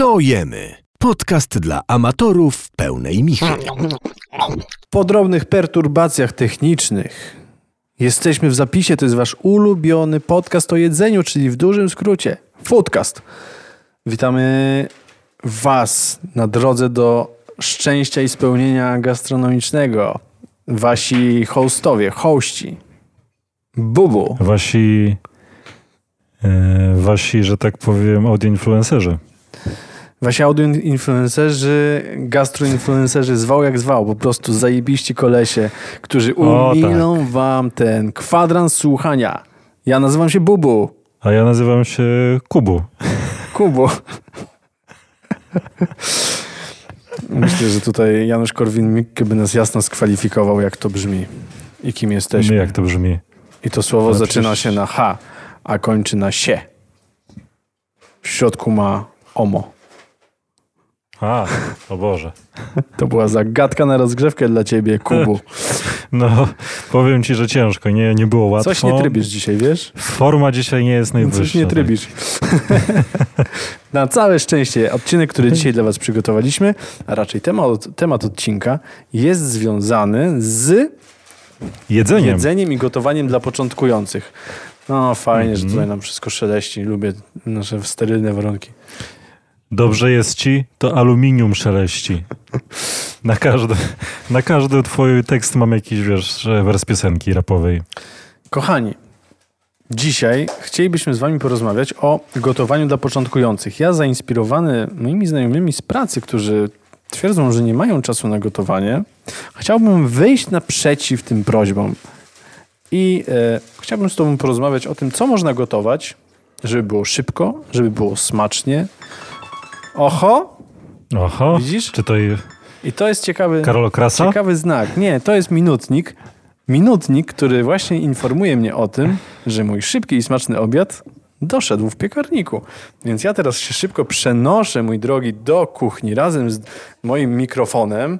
Co jemy? Podcast dla amatorów pełnej michy. Po drobnych perturbacjach technicznych jesteśmy w zapisie. To jest wasz ulubiony podcast o jedzeniu, czyli w dużym skrócie Foodcast. Witamy was na drodze do szczęścia i spełnienia gastronomicznego. Wasi hostowie, hości. Bubu. Wasi, e, wasi, że tak powiem, audioinfluencerzy. Wasi audioinfluencerzy, gastroinfluencerzy, zwał jak zwał, po prostu zajebiści kolesie, którzy O, umilą wam ten kwadrans słuchania. Ja nazywam się Bubu. A ja nazywam się Kubu. Kubu. Myślę, że tutaj Janusz Korwin-Mikke by nas jasno skwalifikował, jak to brzmi i kim jesteśmy. No jak to brzmi? I to słowo Ale zaczyna przecież- się na H, a kończy na sie. W środku ma omo. A, o Boże. To była zagadka na rozgrzewkę dla ciebie, Kubu. No, powiem ci, że ciężko. Nie, nie było łatwo. Coś nie trybisz dzisiaj, wiesz? Forma dzisiaj nie jest najwyższa. Coś nie tak. trybisz. Na całe szczęście, odcinek, który dzisiaj dla Was przygotowaliśmy, a raczej temat, temat odcinka, jest związany z Jedzeniem. jedzeniem i gotowaniem dla początkujących. No fajnie, że Mhm. tutaj nam wszystko szeleści. Lubię nasze sterylne warunki. Dobrze jest ci, to aluminium szeleści. Na każdy, na każdy twój tekst mam jakiś, wiesz, wers piosenki rapowej. Kochani, dzisiaj chcielibyśmy z Wami porozmawiać o gotowaniu dla początkujących. Ja zainspirowany moimi znajomymi z pracy, którzy twierdzą, że nie mają czasu na gotowanie, chciałbym wyjść naprzeciw tym prośbom. I e, chciałbym z Tobą porozmawiać o tym, co można gotować, żeby było szybko, żeby było smacznie. Oho! Oho, Widzisz? czy to i I to jest ciekawy... Karol Krasa? Ciekawy znak. Nie, to jest minutnik. Minutnik, który właśnie informuje mnie o tym, że mój szybki i smaczny obiad doszedł w piekarniku. Więc ja teraz się szybko przenoszę, mój drogi, do kuchni razem z moim mikrofonem,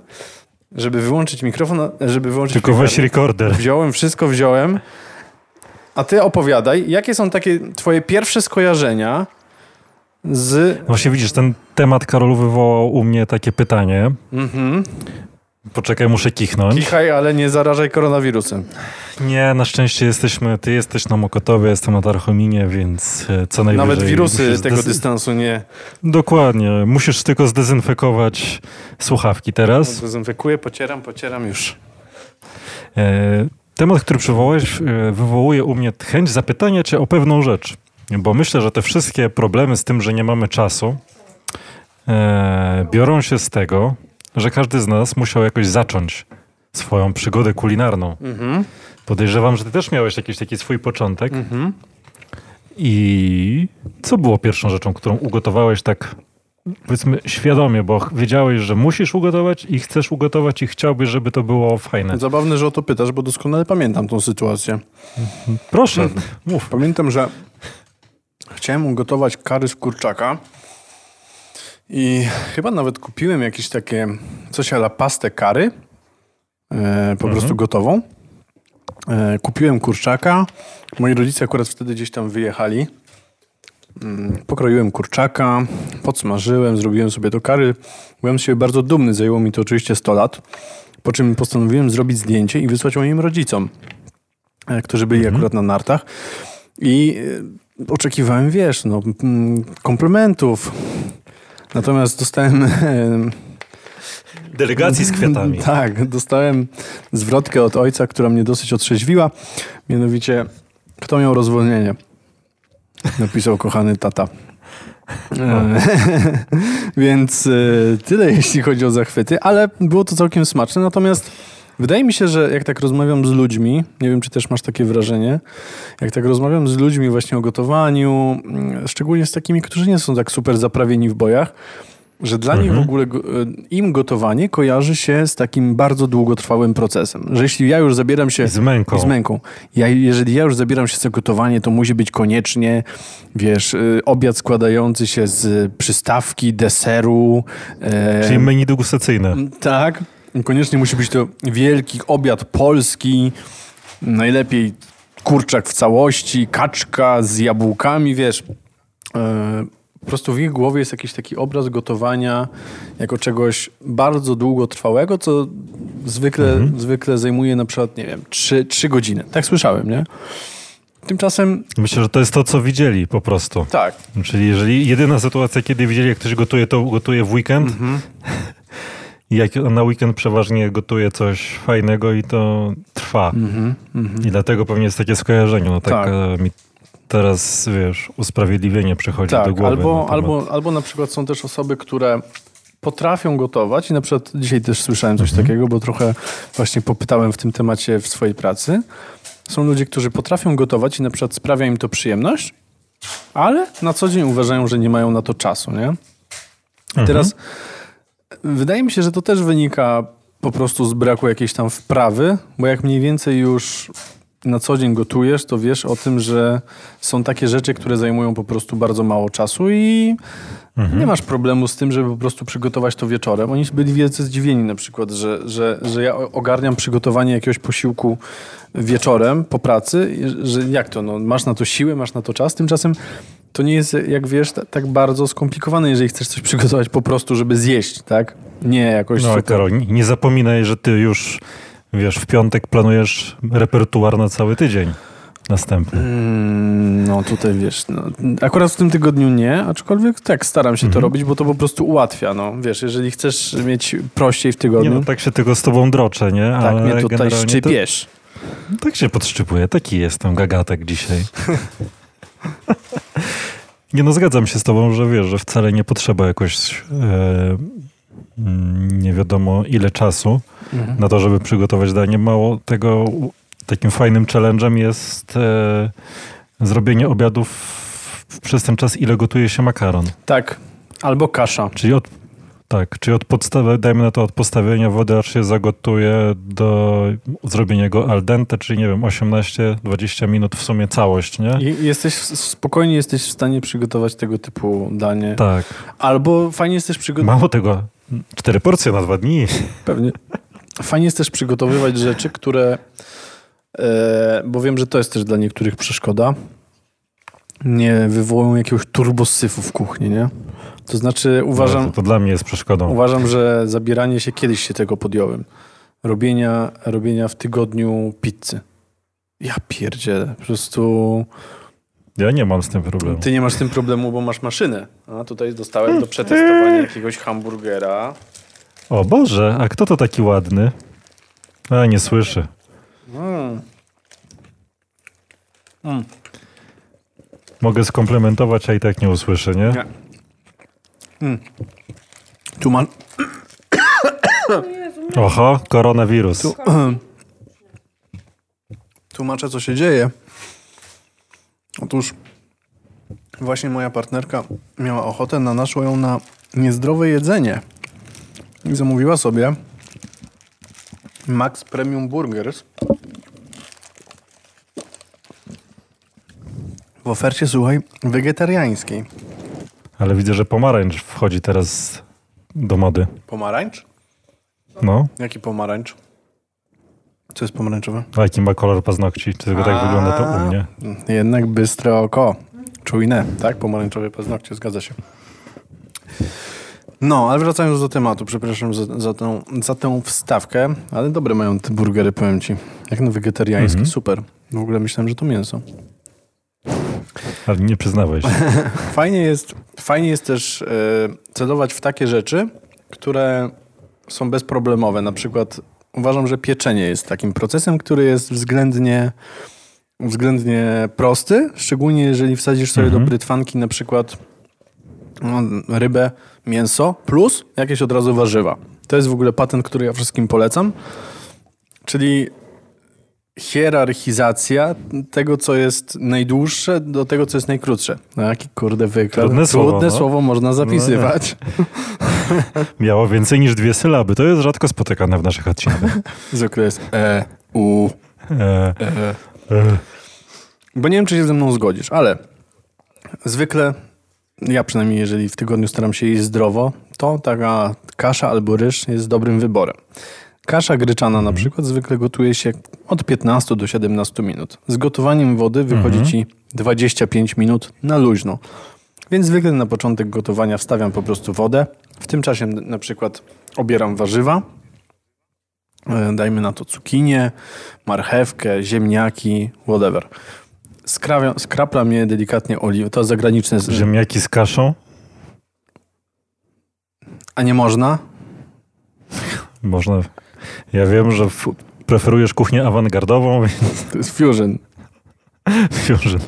żeby wyłączyć mikrofon, żeby wyłączyć Tylko weź piekarnik. rekorder. Wziąłem, wszystko wziąłem. A ty opowiadaj, jakie są takie twoje pierwsze skojarzenia z... Właśnie widzisz, ten temat Karolu wywołał u mnie takie pytanie. Mhm. Poczekaj, muszę kichnąć. Kichaj, ale nie zarażaj koronawirusem. Nie, na szczęście jesteśmy, ty jesteś na Mokotowie, jestem na Tarchominie, więc e, co najwyżej... Nawet wirusy tego dystansu nie Dokładnie. Musisz tylko zdezynfekować słuchawki teraz. dezynfekuję, pocieram, pocieram już. E, temat, który przywołałeś, e, wywołuje u mnie chęć zapytania cię o pewną rzecz. Bo myślę, że te wszystkie problemy z tym, że nie mamy czasu, e, biorą się z tego, że każdy z nas musiał jakoś zacząć swoją przygodę kulinarną. Mhm. Podejrzewam, że ty też miałeś jakiś taki swój początek. Mhm. I co było pierwszą rzeczą, którą ugotowałeś tak powiedzmy świadomie, bo wiedziałeś, że musisz ugotować i chcesz ugotować i chciałbyś, żeby to było fajne. Zabawne, że o to pytasz, bo doskonale pamiętam tą sytuację. Proszę, mów. Pamiętam, że chciałem ugotować kary z kurczaka i chyba nawet kupiłem jakieś takie coś ala pastę kary, e, po prostu gotową. E, kupiłem kurczaka. Moi rodzice akurat wtedy gdzieś tam wyjechali. Mm, Pokroiłem kurczaka, podsmażyłem, zrobiłem sobie to kary. Byłem z siebie bardzo dumny, zajęło mi to oczywiście 100 lat. Po czym postanowiłem zrobić zdjęcie i wysłać moim rodzicom, e, którzy byli akurat na nartach. I e, oczekiwałem, wiesz, no, komplementów. Natomiast dostałem Delegacji z kwiatami. tak, dostałem zwrotkę od ojca, która mnie dosyć otrzeźwiła. Mianowicie, kto miał rozwolnienie? Napisał kochany tata. E, Więc e, tyle jeśli chodzi o zachwyty, ale było to całkiem smaczne. Natomiast wydaje mi się, że jak tak rozmawiam z ludźmi, nie wiem czy też masz takie wrażenie, jak tak rozmawiam z ludźmi właśnie o gotowaniu, mm, szczególnie z takimi, którzy nie są tak super zaprawieni w bojach, że dla nich w ogóle go- e, im gotowanie kojarzy się z takim bardzo długotrwałym procesem. Że jeśli ja już zabieram się I z męką. i z męką. Ja, jeżeli ja już zabieram się za gotowanie, to musi być koniecznie, wiesz, y, obiad składający się z przystawki, deseru. e, Czyli menu degustacyjne. tak. Koniecznie musi być to wielki obiad polski. Najlepiej kurczak w całości, kaczka z jabłkami, wiesz. E, po prostu w ich głowie jest jakiś taki obraz gotowania jako czegoś bardzo długotrwałego, co zwykle, zwykle zajmuje na przykład, nie wiem, trzy, trzy godziny. Tak słyszałem, nie? Tymczasem Myślę, że to jest to, co widzieli po prostu. tak, Czyli jeżeli jedyna sytuacja, kiedy widzieli, jak ktoś gotuje, to gotuje w weekend. Mhm. Jak na weekend przeważnie gotuje coś fajnego i to trwa. I dlatego pewnie jest takie skojarzenie. No tak, Mhm. Tak. e, mi teraz, wiesz, usprawiedliwienie przychodzi do tak. głowy. na Albo, temat. albo, albo na przykład są też osoby, które potrafią gotować i na przykład dzisiaj też słyszałem coś Mhm. takiego, bo trochę właśnie popytałem w tym temacie w swojej pracy. Są ludzie, którzy potrafią gotować i na przykład sprawia im to przyjemność, ale na co dzień uważają, że nie mają na to czasu, nie? I teraz wydaje mi się, że to też wynika po prostu z braku jakiejś tam wprawy, bo jak mniej więcej już na co dzień gotujesz, to wiesz o tym, że są takie rzeczy, które zajmują po prostu bardzo mało czasu i nie masz problemu z tym, żeby po prostu przygotować to wieczorem. Oni byli wielce zdziwieni na przykład, że, że, że ja ogarniam przygotowanie jakiegoś posiłku wieczorem po pracy, że jak to, no, masz na to siłę, masz na to czas, tymczasem to nie jest, jak wiesz, ta- tak bardzo skomplikowane, jeżeli chcesz coś przygotować po prostu, żeby zjeść, tak? Nie jakoś No, super. Karol, nie- nie zapominaj, że ty już, wiesz, w piątek planujesz repertuar na cały tydzień następny. Mm, No tutaj wiesz, no, akurat w tym tygodniu nie, aczkolwiek tak staram się Mhm. to robić, bo to po prostu ułatwia, no wiesz, jeżeli chcesz mieć prościej w Nie tygodniu, no, tak się tylko z tobą droczę, nie? tak Ale mnie tutaj szczypiesz. To, tak się podszczypuje, taki jestem gagatek dzisiaj. nie no, zgadzam się z tobą, że wiesz, że wcale nie potrzeba jakoś e, mm, nie wiadomo ile czasu Mhm. na to, żeby przygotować danie. Mało tego, takim fajnym challenge'em jest e, zrobienie obiadów w- przez ten czas, ile gotuje się makaron. Tak, albo kasza. Czyli od, tak, czyli od podstawy, dajmy na to od postawienia wody, aż się zagotuje do zrobienia go al dente, czyli nie wiem, 18-20 minut w sumie całość, nie? I jesteś, spokojnie jesteś w stanie przygotować tego typu danie. Tak. Albo fajnie jest też przygotować, Mało tego, cztery porcje na dwa dni. pewnie, fajnie jest też przygotowywać rzeczy, które, e, bo wiem, że to jest też dla niektórych przeszkoda, nie wywołują jakiegoś turbosyfu w kuchni, nie? To znaczy uważam, No, to, to dla mnie jest przeszkodą. Uważam, że zabieranie się kiedyś się tego podjąłem. Robienia, robienia w tygodniu pizzy. Ja pierdzielę. Po prostu Ja nie mam z tym problemu. ty nie masz z tym problemu, bo masz maszynę. A tutaj dostałem do przetestowania jakiegoś hamburgera. O Boże, a kto to taki ładny? A, nie słyszy. Mm. Mm. Mogę skomplementować, a i tak nie usłyszy, nie? Nie. Mm. Tu ma... Oho, koronawirus. Tu... Tłumaczę, co się dzieje. Otóż właśnie moja partnerka miała ochotę na naszło ją na niezdrowe jedzenie. I zamówiła sobie Max Premium Burgers. W ofercie, słuchaj, wegetariańskiej. Ale widzę, że pomarańcz wchodzi teraz do mody. Pomarańcz? No, Jaki pomarańcz? Co jest pomarańczowe? a jaki ma kolor paznokci? Czy tylko tak wygląda to u mnie? Jednak bystre oko. Czujne, tak? Pomarańczowe paznokcie, zgadza się. No, ale wracając do tematu, przepraszam za, za, tą, za tę wstawkę, ale dobre mają te burgery, powiem ci. Jak na wegetariańskie, super. W ogóle myślałem, że to mięso. Ale nie przyznawaj się. Fajnie jest, fajnie jest też e, celować w takie rzeczy, które są bezproblemowe. Na przykład uważam, że pieczenie jest takim procesem, który jest względnie, względnie prosty, szczególnie jeżeli wsadzisz sobie Mhm. do brytwanki na przykład no, rybę, mięso plus jakieś od razu warzywa. To jest w ogóle patent, który ja wszystkim polecam. Czyli hierarchizacja tego, co jest najdłuższe, do tego, co jest najkrótsze. No, jaki kurde wykład. Trudne słowo, Trudne no. słowo można zapisywać. Miało więcej niż dwie sylaby. To jest rzadko spotykane w naszych odcinkach. Zwykle jest e, u, E, e. e. Bo nie wiem, czy się ze mną zgodzisz, ale zwykle, ja przynajmniej jeżeli w tygodniu staram się jeść zdrowo, to taka kasza albo ryż jest dobrym wyborem. Kasza gryczana na przykład zwykle gotuje się od 15 do 17 minut. Z gotowaniem wody wychodzi ci 25 minut na luźno. Więc zwykle na początek gotowania wstawiam po prostu wodę. W tym czasie na przykład obieram warzywa. E, Dajmy na to cukinię, marchewkę, ziemniaki, whatever. Skrawiam, skraplam je delikatnie oliwą. To zagraniczne. z- Ziemniaki z kaszą? A nie można? Można. Ja wiem, że preferujesz kuchnię awangardową, więc To jest fusion. fusion.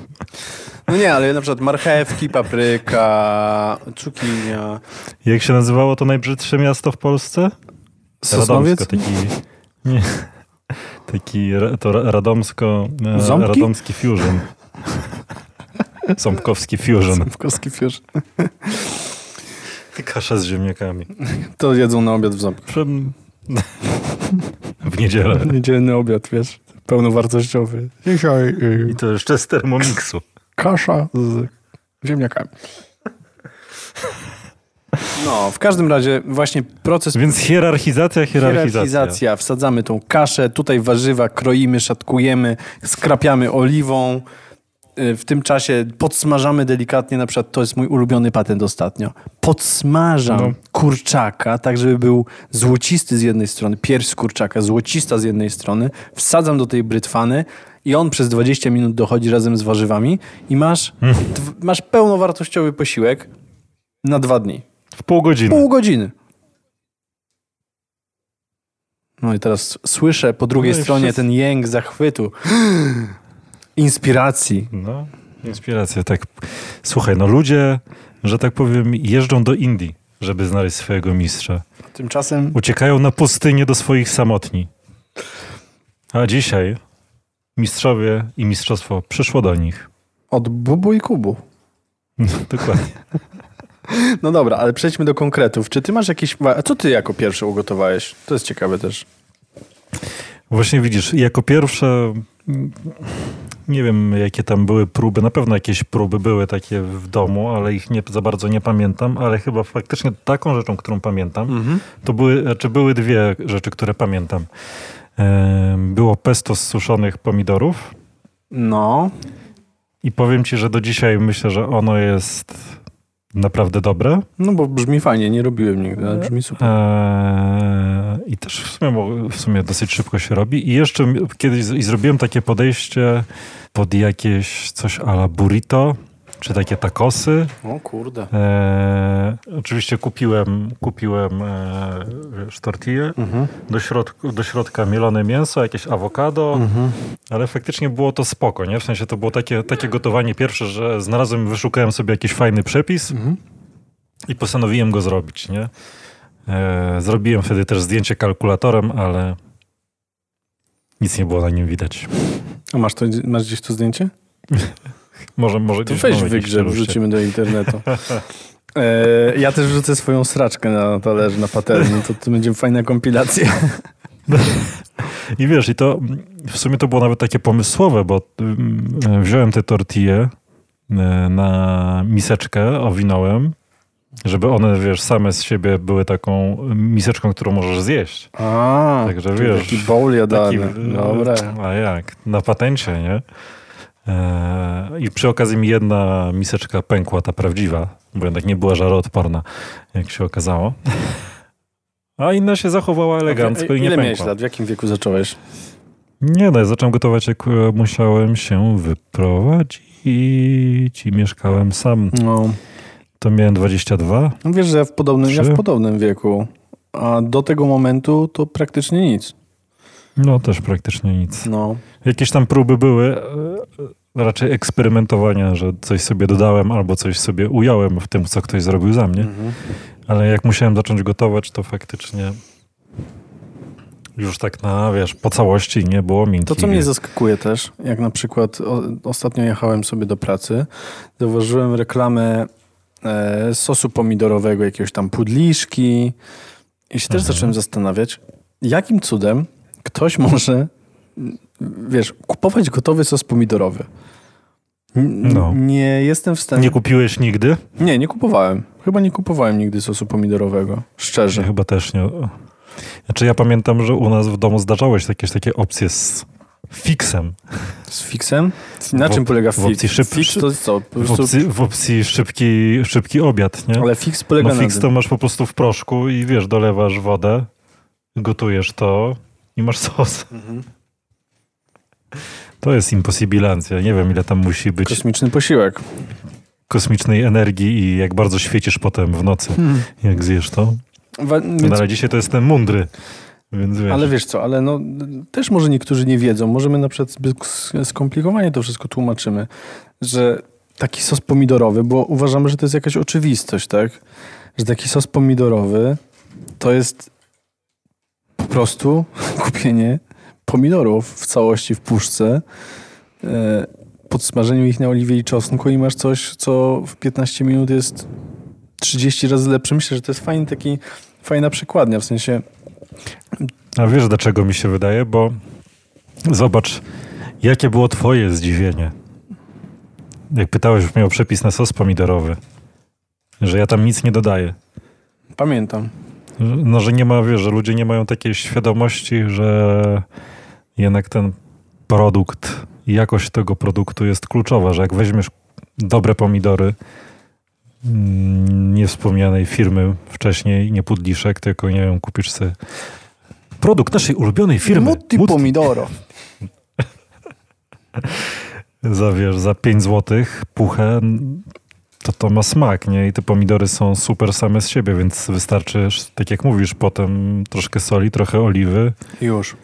No nie, ale na przykład marchewki, papryka, cukinia. Jak się nazywało to najbrzydsze miasto w Polsce? Sosnowiec? Radomsko, taki... Nie. Taki to ra- radomsko... e, Ząbki? Radomski fusion. Ząbkowski fusion. Ząbkowski fusion. Kasza z ziemniakami. To jedzą na obiad w ząbku. W niedzielę. Niedzielny obiad, wiesz, pełnowartościowy. Dzisiaj y, I to jeszcze z termomiksu. kasza z ziemniakami. No, w każdym razie właśnie proces Więc hierarchizacja, hierarchizacja. hierarchizacja. Wsadzamy tą kaszę, tutaj warzywa kroimy, szatkujemy, skrapiamy oliwą. Y, W tym czasie podsmażamy delikatnie, na przykład to jest mój ulubiony patent ostatnio. Podsmażam No. kurczaka, tak żeby był złocisty z jednej strony, pierś kurczaka, złocista z jednej strony. Wsadzam do tej brytwany i on przez 20 minut dochodzi razem z warzywami i masz, dw- masz pełnowartościowy posiłek na dwa dni. W pół godziny. Pół godziny. No i teraz słyszę po drugiej No stronie wszyscy- ten jęk zachwytu, inspiracji. No, inspiracja, tak. Słuchaj, no ludzie, że tak powiem, jeżdżą do Indii, żeby znaleźć swojego mistrza. Tymczasem Uciekają na pustynię do swoich samotni. A dzisiaj mistrzowie i mistrzostwo przyszło do nich. od Bubu i Kubu. No, dokładnie. No dobra, ale przejdźmy do konkretów. Czy ty masz jakieś... A co ty jako pierwszy ugotowałeś? To jest ciekawe też. Właśnie widzisz, jako pierwsze, nie wiem jakie tam były próby, na pewno jakieś próby były takie w domu, ale ich nie, za bardzo nie pamiętam, ale chyba faktycznie taką rzeczą, którą pamiętam, Mhm. to były, znaczy były dwie rzeczy, które pamiętam. Było pesto z suszonych pomidorów No, i powiem ci, że do dzisiaj myślę, że ono jest naprawdę dobre. no bo brzmi fajnie, nie robiłem nigdy, ale brzmi super. Eee, I też w sumie, w sumie dosyć szybko się robi. I jeszcze kiedyś i zrobiłem takie podejście pod jakieś coś ala burrito, czy takie takosy. O kurde. Eee, oczywiście kupiłem, kupiłem e, wiesz, tortillę. Mhm. Do, środku, do środka mielone mięso, jakieś awokado, Mhm. ale faktycznie było to spoko, nie? W sensie to było takie, takie gotowanie pierwsze, że znalazłem, wyszukałem sobie jakiś fajny przepis Mhm. i postanowiłem go zrobić, nie? E, zrobiłem wtedy też zdjęcie kalkulatorem, ale nic nie było na nim widać. A masz, to, masz gdzieś to zdjęcie? Może, może To weź wygrzeb, wrzucimy do internetu. E, ja też wrzucę swoją sraczkę na talerz, na patelni, to, to będzie fajna kompilacja. I wiesz, i to w sumie to było nawet takie pomysłowe, bo mm, wziąłem te tortille e, na miseczkę, owinąłem, żeby one, wiesz, same z siebie były taką miseczką, którą możesz zjeść. A, Także wiesz, Taki bowl jadany. Taki, Dobra. A jak? Na patencie, nie? E, I przy okazji mi jedna miseczka pękła, ta prawdziwa, bo jednak nie była żaroodporna, jak się okazało. A inna się zachowała elegancko i nie Ile miałeś pękła. lat? W jakim wieku zacząłeś? Nie no, ja zacząłem gotować, jak e, musiałem się wyprowadzić i mieszkałem sam. No, To miałem 22. no wiesz, że ja w podobnym, ja w podobnym wieku. A do tego momentu to praktycznie nic. No też praktycznie nic. No. Jakieś tam próby były, e, e, raczej eksperymentowania, że coś sobie dodałem albo coś sobie ująłem w tym, co ktoś zrobił za mnie. Mhm. Ale jak musiałem zacząć gotować, to faktycznie już tak na, wiesz, po całości nie było miękkie. To, co mnie zaskakuje też, jak na przykład o, ostatnio jechałem sobie do pracy, zauważyłem reklamę e, sosu pomidorowego, jakiegoś tam pudliszki i się też Mhm. zacząłem zastanawiać, jakim cudem ktoś może, wiesz, kupować gotowy sos pomidorowy. N- No. Nie jestem w stanie... Nie kupiłeś nigdy? nie, nie kupowałem. Chyba nie kupowałem nigdy sosu pomidorowego. Ja Szczerze. chyba też nie. Znaczy ja pamiętam, że u nas w domu zdarzały się jakieś takie opcje z Fixem. Z fixem? Na W czym polega w fix? opcji szyb- fix to co? W opcji, w opcji szybki, szybki obiad, nie? ale fix polega No na fix to masz po prostu w proszku i wiesz, dolewasz wodę, gotujesz to i masz sos. Mhm. To jest imposybilancja. Nie wiem, ile tam musi być Kosmiczny posiłek. kosmicznej energii i jak bardzo świecisz potem w nocy, jak zjesz to. Wa- więc, ale dzisiaj to jestem mądry, więc wiesz. ale wiesz co, ale no, też może niektórzy nie wiedzą. Może my na przykład zbyt sk- skomplikowanie to wszystko tłumaczymy, że taki sos pomidorowy, bo uważamy, że to jest jakaś oczywistość, tak? Że taki sos pomidorowy to jest prostu kupienie pomidorów w całości w puszce, e, podsmażeniu ich na oliwie i czosnku i masz coś, co w 15 minut jest 30 razy lepsze. Myślę, że to jest fajny taki, fajna przykładnia, w sensie A wiesz, dlaczego mi się wydaje? Bo zobacz, jakie było twoje zdziwienie. Jak pytałeś mnie o przepis na sos pomidorowy, że ja tam nic nie dodaję. pamiętam. No, że nie ma, wiesz, że ludzie nie mają takiej świadomości, że jednak ten produkt i jakość tego produktu jest kluczowa, że jak weźmiesz dobre pomidory mm, niewspomnianej firmy wcześniej, nie pudliszek, tylko nie wiem, kupisz sobie produkt naszej ulubionej firmy Mutti Mutti, pomidoro. za, wiesz, za 5 zł puchę, to to ma smak, nie? I te pomidory są super same z siebie, więc wystarczy, tak jak mówisz, potem troszkę soli, trochę oliwy Już.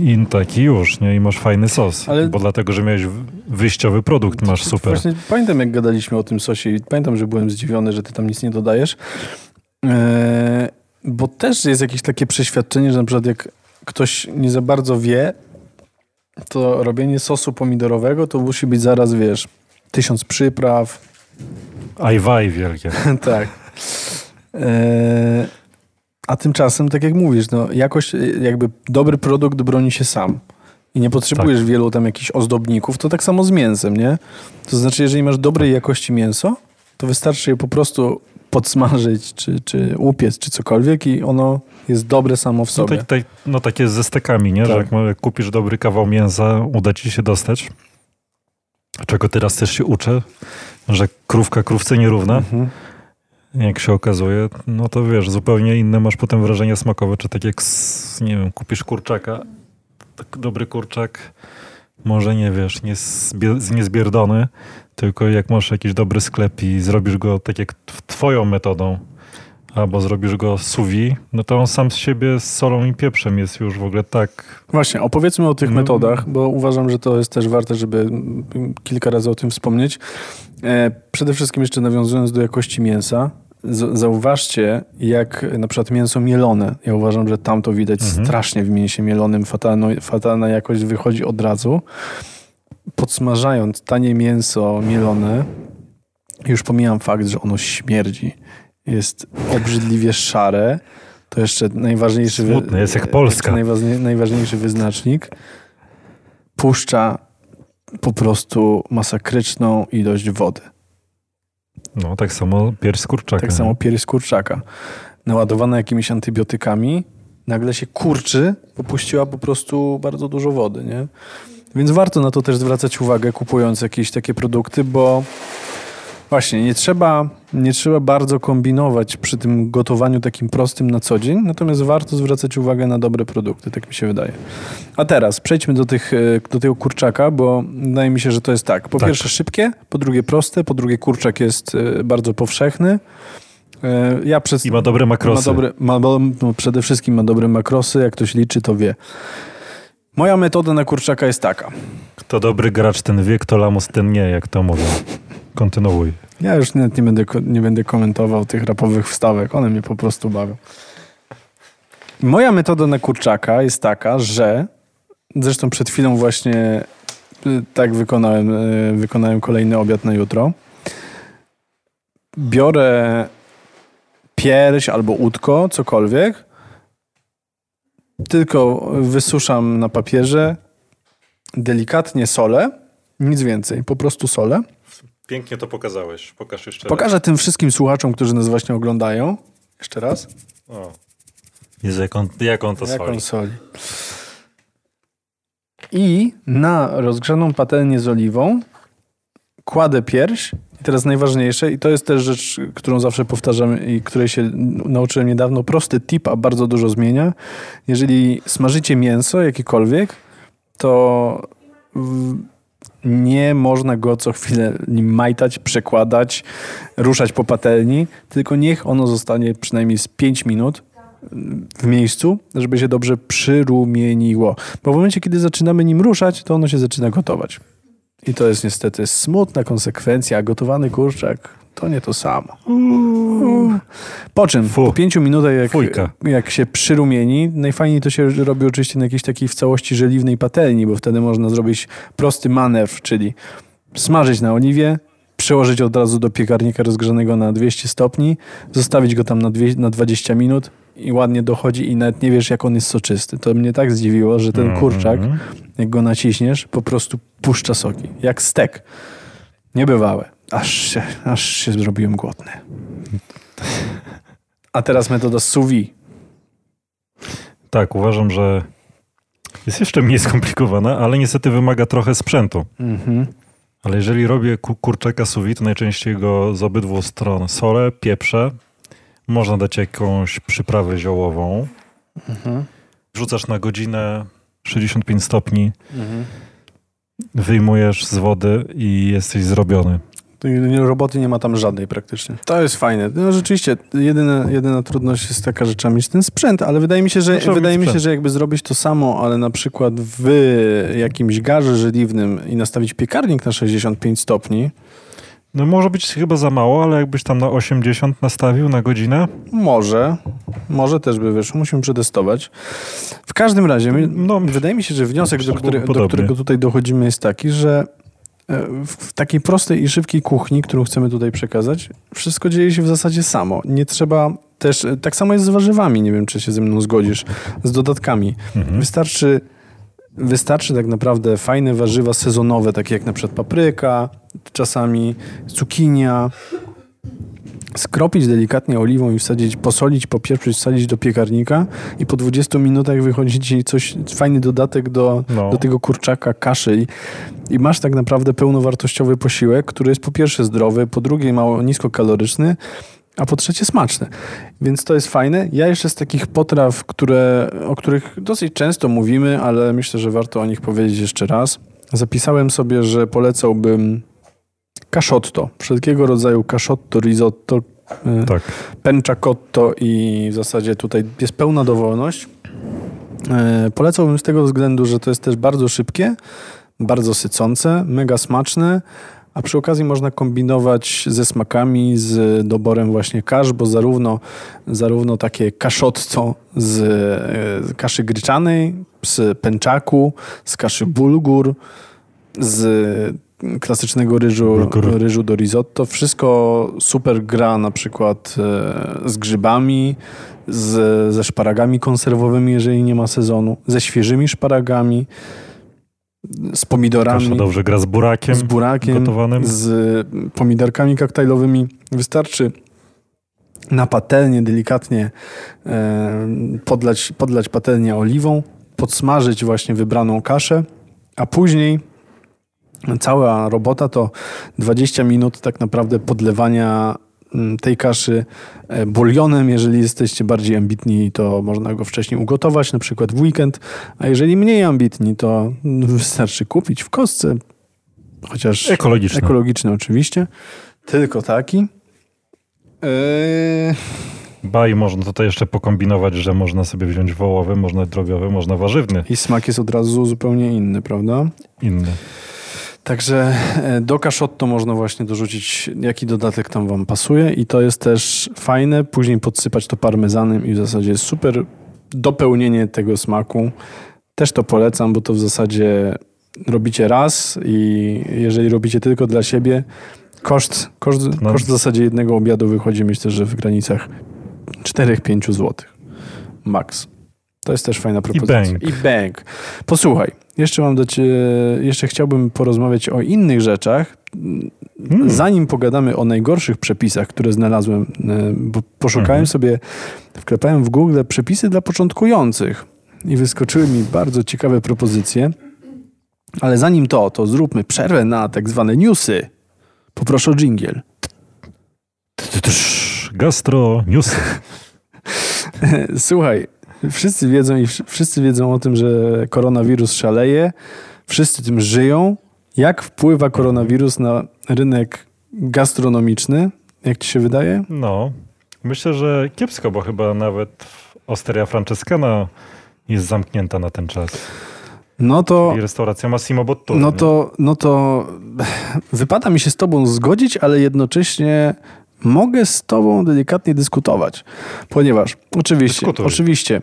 i taki już, nie? I masz fajny sos. Ale- Bo dlatego, że miałeś wyjściowy produkt, masz super. Właśnie pamiętam, jak gadaliśmy o tym sosie i pamiętam, że byłem zdziwiony, że ty tam nic nie dodajesz. Eee, bo też jest jakieś takie przeświadczenie, że na przykład jak ktoś nie za bardzo wie, to robienie sosu pomidorowego to musi być zaraz, wiesz, tysiąc przypraw. Ajwaj wielkie. tak. Eee, a tymczasem, tak jak mówisz, no, jakoś jakby dobry produkt broni się sam. I nie potrzebujesz wielu tam jakichś ozdobników. To tak samo z mięsem, nie? To znaczy, jeżeli masz dobrej jakości mięso, to wystarczy je po prostu podsmażyć, czy, czy upiec, czy cokolwiek i ono jest dobre samo w No, sobie. tak, tak, no tak jest ze stekami, nie? Że Tak. jak, ma- jak kupisz dobry kawał mięsa, uda ci się dostać. Czego teraz też się uczę, że krówka krówce nierówna. Mhm. Jak się okazuje, no to wiesz, zupełnie inne masz potem wrażenie smakowe, czy tak jak, z, nie wiem, kupisz kurczaka, tak dobry kurczak, może nie wiesz, nie, zbie, nie zbierdony, tylko jak masz jakiś dobry sklep i zrobisz go tak jak twoją metodą, albo zrobisz go vide, no to on sam z siebie z solą i pieprzem jest już w ogóle tak... Właśnie, opowiedzmy o tych No. metodach, bo uważam, że to jest też warte, żeby kilka razy o tym wspomnieć. E, przede wszystkim jeszcze nawiązując do jakości mięsa, zauważcie, jak na przykład mięso mielone. Ja uważam, że tam to widać Mhm. strasznie w mięsie mielonym. Fatalno, fatalna jakość wychodzi od razu. Podsmażając tanie mięso mielone, już pomijam fakt, że ono śmierdzi. Jest obrzydliwie szare. To jeszcze najważniejszy... Smutne, jest jak Polska. najważniejszy wyznacznik. Puszcza po prostu masakryczną ilość wody. No tak samo pierś kurczaka. Tak samo pierś kurczaka. Naładowana jakimiś antybiotykami, nagle się kurczy, bo puściła po prostu bardzo dużo wody, nie? Więc warto na to też zwracać uwagę, kupując jakieś takie produkty, bo właśnie nie trzeba, nie trzeba bardzo kombinować przy tym gotowaniu takim prostym na co dzień, natomiast warto zwracać uwagę na dobre produkty, tak mi się wydaje. A teraz przejdźmy do, tych, e, do tego kurczaka, bo wydaje mi się, że to jest tak. Po Tak. pierwsze szybkie, po drugie proste, po drugie kurczak jest e, bardzo powszechny. E, Ja przez... I ma dobre makrosy. Ma dobre, ma, bo- no przede wszystkim ma dobre makrosy, jak ktoś liczy, to wie. Moja metoda na kurczaka jest taka. Kto dobry gracz, ten wie, kto lamus, ten nie, jak to mówią. Kontynuuj. Ja już nawet nie będę, nie będę komentował tych rapowych wstawek, one mnie po prostu bawią. Moja metoda na kurczaka jest taka, że zresztą przed chwilą właśnie y, tak wykonałem, y, wykonałem kolejny obiad na jutro. Biorę pierś albo udko, cokolwiek, tylko wysuszam na papierze, delikatnie solę, nic więcej, po prostu solę. Pięknie to pokazałeś. Pokaż jeszcze Pokażę tym wszystkim słuchaczom, którzy nas właśnie oglądają. Jeszcze raz. raz. O. Jezu, jak on, jak on to Jak soli. on soli. I na rozgrzaną patelnię z oliwą kładę pierś. I teraz najważniejsze, i to jest też rzecz, którą zawsze powtarzam i której się nauczyłem niedawno, prosty tip, a bardzo dużo zmienia. Jeżeli smażycie mięso jakiekolwiek, to w- nie można go co chwilę nim majtać, przekładać, ruszać po patelni, tylko niech ono zostanie przynajmniej z 5 minut w miejscu, żeby się dobrze przyrumieniło. Bo w momencie, kiedy zaczynamy nim ruszać, to ono się zaczyna gotować. I to jest niestety smutna konsekwencja. Gotowany kurczak to nie to samo. Po czym Fu. po pięciu minutach, jak, Fujka. jak się przyrumieni, najfajniej to się robi oczywiście na jakiejś takiej w całości żeliwnej patelni, bo wtedy można zrobić prosty manewr, czyli smażyć na oliwie, przełożyć od razu do piekarnika rozgrzanego na 200 stopni, zostawić go tam na, dwie, na 20 minut i ładnie dochodzi i nawet nie wiesz, jak on jest soczysty. To mnie tak zdziwiło, że ten kurczak, Mhm. jak go naciśniesz, po prostu puszcza soki. Jak stek. Niebywałe. Aż się, aż się zrobiłem głodny. A teraz metoda vide. Tak, uważam, że jest jeszcze mniej skomplikowana, ale niestety wymaga trochę sprzętu. Mhm. Ale jeżeli robię ku- kurczaka vide, to najczęściej go z obydwu stron solę, pieprzę. Można dać jakąś przyprawę ziołową. Mhm. Wrzucasz na godzinę 65 stopni, Mhm. wyjmujesz z wody i jesteś zrobiony. Roboty nie ma tam żadnej praktycznie. To jest fajne. No rzeczywiście, jedyna, jedyna trudność jest taka, że trzeba mieć ten sprzęt, ale wydaje mi się, że, Trzeba wydaje mi się, że jakby zrobić to samo, ale na przykład w jakimś garze żeliwnym i nastawić piekarnik na 65 stopni, No może być chyba za mało, ale jakbyś tam na 80 nastawił na godzinę, może, może też by wyszło. Musimy przetestować. W każdym razie, No, wydaje mi się, że wniosek, do, który, do którego tutaj dochodzimy jest taki, że w w takiej prostej i szybkiej kuchni, którą chcemy tutaj przekazać, wszystko dzieje się w zasadzie samo. Nie trzeba też, e, tak samo jest z warzywami, nie wiem, czy się ze mną zgodzisz, z dodatkami. Mhm. Wystarczy, wystarczy tak naprawdę fajne warzywa sezonowe, takie jak na przykład papryka, czasami cukinia, skropić delikatnie oliwą i wsadzić, posolić, popieprzyć, wsadzić do piekarnika i po 20 minutach wychodzi ci coś, fajny dodatek do, No. do tego kurczaka, kaszy i, i masz tak naprawdę pełnowartościowy posiłek, który jest po pierwsze zdrowy, po drugie mało niskokaloryczny, a po trzecie smaczny. Więc to jest fajne. Ja jeszcze z takich potraw, które, o których dosyć często mówimy, ale myślę, że warto o nich powiedzieć jeszcze raz. Zapisałem sobie, że polecałbym kaszotto. Wszelkiego rodzaju kaszotto, risotto, y, tak. pencakotto i w zasadzie tutaj jest pełna dowolność. E, Polecałbym z tego względu, że to jest też bardzo szybkie, bardzo sycące, mega smaczne, a przy okazji można kombinować ze smakami, z doborem właśnie kasz, bo zarówno, zarówno takie kaszotto z e, kaszy gryczanej, z pęczaku, z kaszy bulgur, z klasycznego ryżu, ryżu do risotto. Wszystko super gra na przykład e, z grzybami, z, ze szparagami konserwowymi, jeżeli nie ma sezonu, ze świeżymi szparagami, z pomidorami, Kasza dobrze gra z burakiem z burakiem, gotowanym. z pomidorkami koktajlowymi. Wystarczy na patelnię delikatnie e, podlać, podlać patelnię oliwą, podsmażyć właśnie wybraną kaszę, a później cała robota to 20 minut tak naprawdę podlewania mm, tej kaszy e, bulionem. Jeżeli jesteście bardziej ambitni, to można go wcześniej ugotować, na przykład w weekend, a jeżeli mniej ambitni, to mm, wystarczy kupić w kostce, chociaż Ekologiczne. ekologiczny oczywiście, tylko taki. Eee, Ba i można tutaj jeszcze pokombinować, że można sobie wziąć wołowy, można drobiowy, można warzywny, I smak jest od razu zupełnie inny, prawda? inny. Także e, do kaszotto można właśnie dorzucić, jaki dodatek tam wam pasuje i to jest też fajne. Później podsypać to parmezanem i w zasadzie jest super dopełnienie tego smaku. Też to polecam, bo to w zasadzie robicie raz i jeżeli robicie tylko dla siebie, koszt, koszt, No. koszt w zasadzie jednego obiadu wychodzi myślę, że w granicach 4-5 zł. Max. To jest też fajna propozycja. bang. I bang. Posłuchaj, jeszcze mam do cie, jeszcze chciałbym porozmawiać o innych rzeczach. Mm. Zanim pogadamy o najgorszych przepisach, które znalazłem, e, bo poszukałem Mhm. sobie, wklepałem w Google przepisy dla początkujących i wyskoczyły mi bardzo ciekawe propozycje. Ale zanim to, to zróbmy przerwę na tak zwane newsy. Poproszę o dżingiel. Gastro news. Słuchaj, wszyscy wiedzą i wszyscy wiedzą o tym, że koronawirus szaleje. Wszyscy tym żyją. Jak wpływa koronawirus na rynek gastronomiczny? Jak ci się wydaje? No, myślę, że kiepsko, bo chyba nawet Osteria Francescana jest zamknięta na ten czas. No to. I restauracja Massimo Bottura. No to, no to wypada mi się z Tobą zgodzić, ale jednocześnie mogę z Tobą delikatnie dyskutować. Ponieważ, oczywiście, Dyskutuj. oczywiście,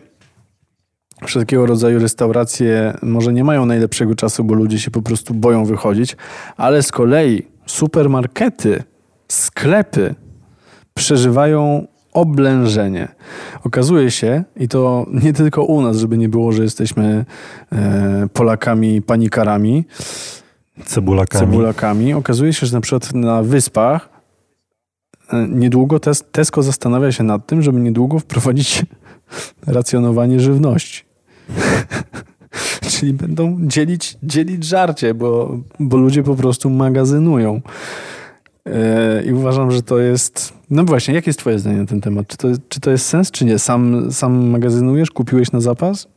wszelkiego rodzaju restauracje może nie mają najlepszego czasu, bo ludzie się po prostu boją wychodzić, ale z kolei supermarkety, sklepy przeżywają oblężenie. Okazuje się, i to nie tylko u nas, żeby nie było, że jesteśmy e, Polakami panikarami, Cebulakami. cebulakami. Okazuje się, że na przykład na wyspach niedługo tes Tesco zastanawia się nad tym, żeby niedługo wprowadzić racjonowanie żywności. Czyli będą dzielić, dzielić żarcie, bo, bo ludzie po prostu magazynują. E, I uważam, że to jest. No właśnie, jakie jest Twoje zdanie na ten temat? Czy to, czy to jest sens, czy nie? Sam, sam magazynujesz? Kupiłeś na zapas?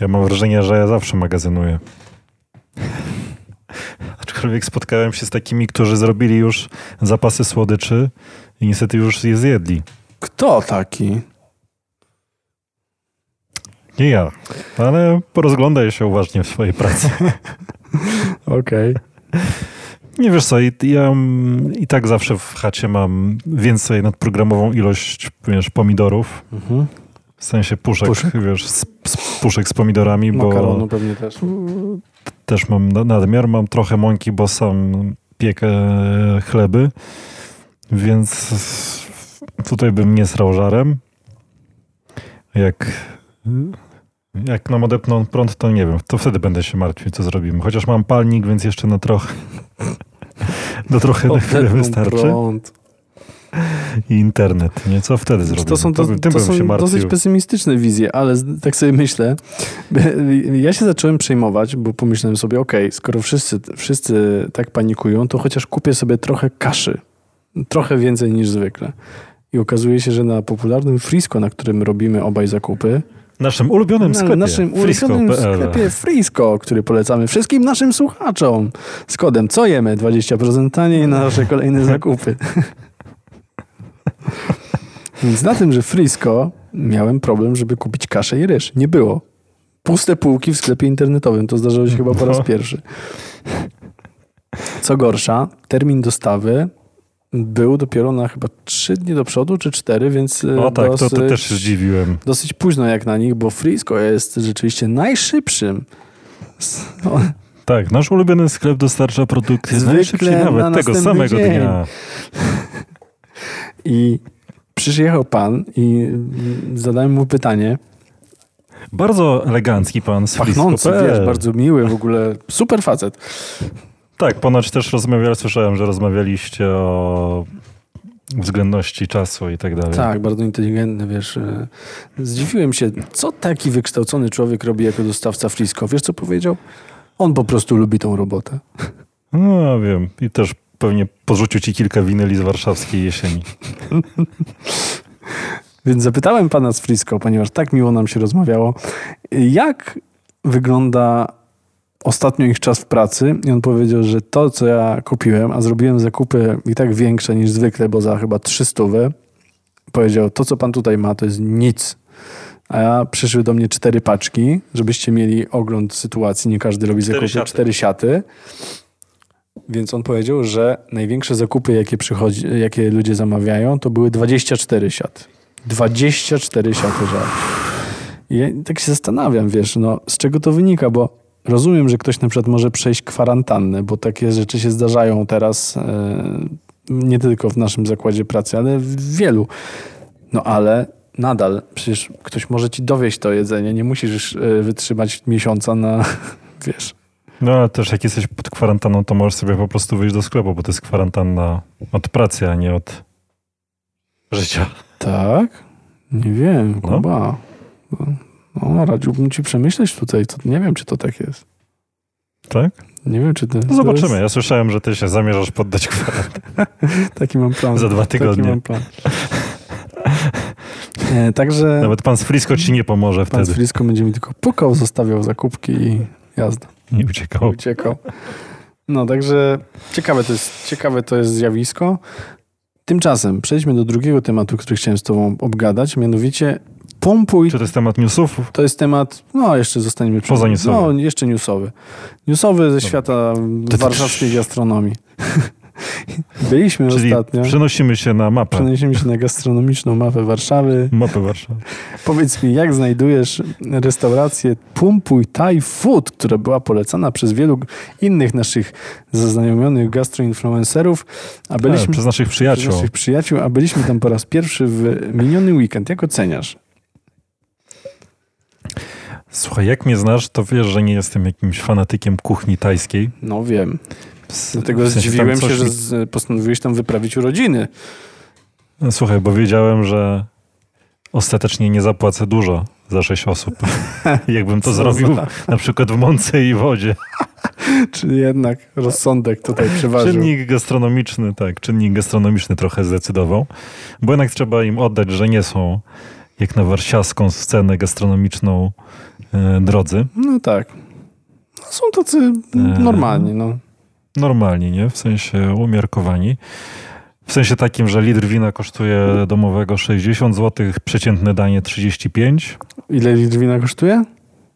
Ja mam wrażenie, że ja zawsze magazynuję. Aczkolwiek spotkałem się z takimi, którzy zrobili już zapasy słodyczy i niestety już je zjedli. Kto taki? Nie ja, ale porozglądaj się uważnie w swojej pracy. Okej. Nie wiesz co, i, ja i tak zawsze w chacie mam więcej nadprogramową ilość wiesz, pomidorów. Mhm. W sensie puszek, Puszek? wiesz, z, z puszek z pomidorami, Makaronu bo pewnie też. też mam na- nadmiar, mam trochę mąki, bo sam piekę chleby, więc tutaj bym nie srał żarem. Jak, jak nam odepną prąd, to nie wiem, to wtedy będę się martwił, co zrobimy. Chociaż mam palnik, więc jeszcze na trochę, do trochę na chwilę wystarczy. prąd. I internet, nie? Co wtedy zrobimy? To są, to, to są dosyć pesymistyczne wizje, ale tak sobie myślę. Ja się zacząłem przejmować, bo pomyślałem sobie, okej, skoro wszyscy, wszyscy tak panikują, to chociaż kupię sobie trochę kaszy. Trochę więcej niż zwykle. I okazuje się, że na popularnym Frisco, na którym robimy obaj zakupy, Naszym ulubionym na sklepie, naszym ulubionym sklepie Frisco, który polecamy wszystkim naszym słuchaczom z kodem co jemy 20% taniej na nasze kolejne zakupy. Więc na tym, że Frisco miałem problem, żeby kupić kaszę i ryż. Nie było. Puste półki w sklepie internetowym. To zdarzyło się chyba po raz No. pierwszy. Co gorsza, termin dostawy był dopiero na chyba trzy dni do przodu, czy cztery, więc e, O tak, to, to dosyć- też się zdziwiłem. dosyć późno jak na nich, bo Frisco jest rzeczywiście najszybszym. No, Tak, nasz ulubiony sklep dostarcza produkty Zwykle najszybciej na nawet tego następny samego dzień. dnia. I przyjechał pan i zadałem mu pytanie. Bardzo elegancki pan z Pachnący, wiesz, bardzo miły, w ogóle super facet. Tak, ponoć też rozmawiali, słyszałem, że rozmawialiście o względności czasu i tak dalej. Tak, bardzo inteligentny, wiesz. e, Zdziwiłem się, co taki wykształcony człowiek robi jako dostawca Frisco. Wiesz, co powiedział? On po prostu lubi tą robotę. No wiem. I też pewnie porzucił ci kilka winyli z warszawskiej jesieni. Więc zapytałem pana z Frisco, ponieważ tak miło nam się rozmawiało, jak wygląda ostatnio ich czas w pracy i on powiedział, że to, co ja kupiłem, a zrobiłem zakupy i tak większe niż zwykle, bo za chyba 300, powiedział, to, co pan tutaj ma, to jest nic. A ja przyszły do mnie cztery paczki, żebyście mieli ogląd sytuacji, nie każdy robi Cztery zakupy, siaty. cztery siaty. Więc on powiedział, że największe zakupy, jakie, przychodzi, jakie ludzie zamawiają, to były 24 siaty. 24 siaty żartu. I ja tak się zastanawiam, wiesz, no, z czego to wynika, bo rozumiem, że ktoś na przykład może przejść kwarantannę, bo takie rzeczy się zdarzają teraz e, nie tylko w naszym zakładzie pracy, ale w wielu. No ale nadal, przecież ktoś może ci dowieść to jedzenie, nie musisz e, wytrzymać miesiąca na, wiesz, No ale też jak jesteś pod kwarantanną, to możesz sobie po prostu wyjść do sklepu, bo to jest kwarantanna od pracy, a nie od życia. Tak? Nie wiem, No. Kuba. No, radziłbym ci przemyśleć tutaj. To, nie wiem, czy to tak jest. Tak? Nie wiem, czy ty... No zobaczymy. Ja słyszałem, że ty się zamierzasz poddać kwarantannie. Taki mam plan. Za dwa tygodnie. Taki mam plan. E, także Nawet pan z Frisco ci nie pomoże pan z wtedy. Frisco będzie mi tylko pukał, zostawiał zakupki i jazda. Nie uciekał. Uciekał. No, także ciekawe to jest, ciekawe to jest zjawisko. Tymczasem przejdźmy do drugiego tematu, który chciałem z tobą obgadać, mianowicie pompuj. Czy to jest temat newsów? To jest temat, no jeszcze zostaniemy przy Poza newsowy. No, jeszcze newsowy. Newsowy ze świata To- warszawskiej gastronomii. Byliśmy Czyli ostatnio. przenosimy się na mapę. Przeniesiemy się na gastronomiczną mapę Warszawy. Mapę Warszawy. Powiedz mi, jak znajdujesz restaurację Pumpuj Thai Food, która była polecana przez wielu innych naszych zaznajomionych gastroinfluencerów, a byliśmy Tak, przez naszych przez przyjaciół. naszych przyjaciół, a byliśmy tam po raz pierwszy w miniony weekend. Jak oceniasz? Słuchaj, jak mnie znasz, to wiesz, że nie jestem jakimś fanatykiem kuchni tajskiej. No wiem. Dlatego w sensie zdziwiłem się, że z, postanowiłeś tam wyprawić urodziny. No, Słuchaj, bo wiedziałem, że ostatecznie nie zapłacę dużo za sześć osób. Jakbym to Co zrobił za- na przykład w mące i wodzie. Czyli jednak rozsądek tutaj przeważył. Czynnik gastronomiczny, tak, czynnik gastronomiczny trochę zdecydował, bo jednak trzeba im oddać, że nie są jak na warszawską scenę gastronomiczną e, drodzy. No tak. No, są tacy normalni, no. Normalni, nie? W sensie umiarkowani. W sensie takim, że litr wina kosztuje domowego 60 zł, przeciętne danie 35, Ile litr wina kosztuje?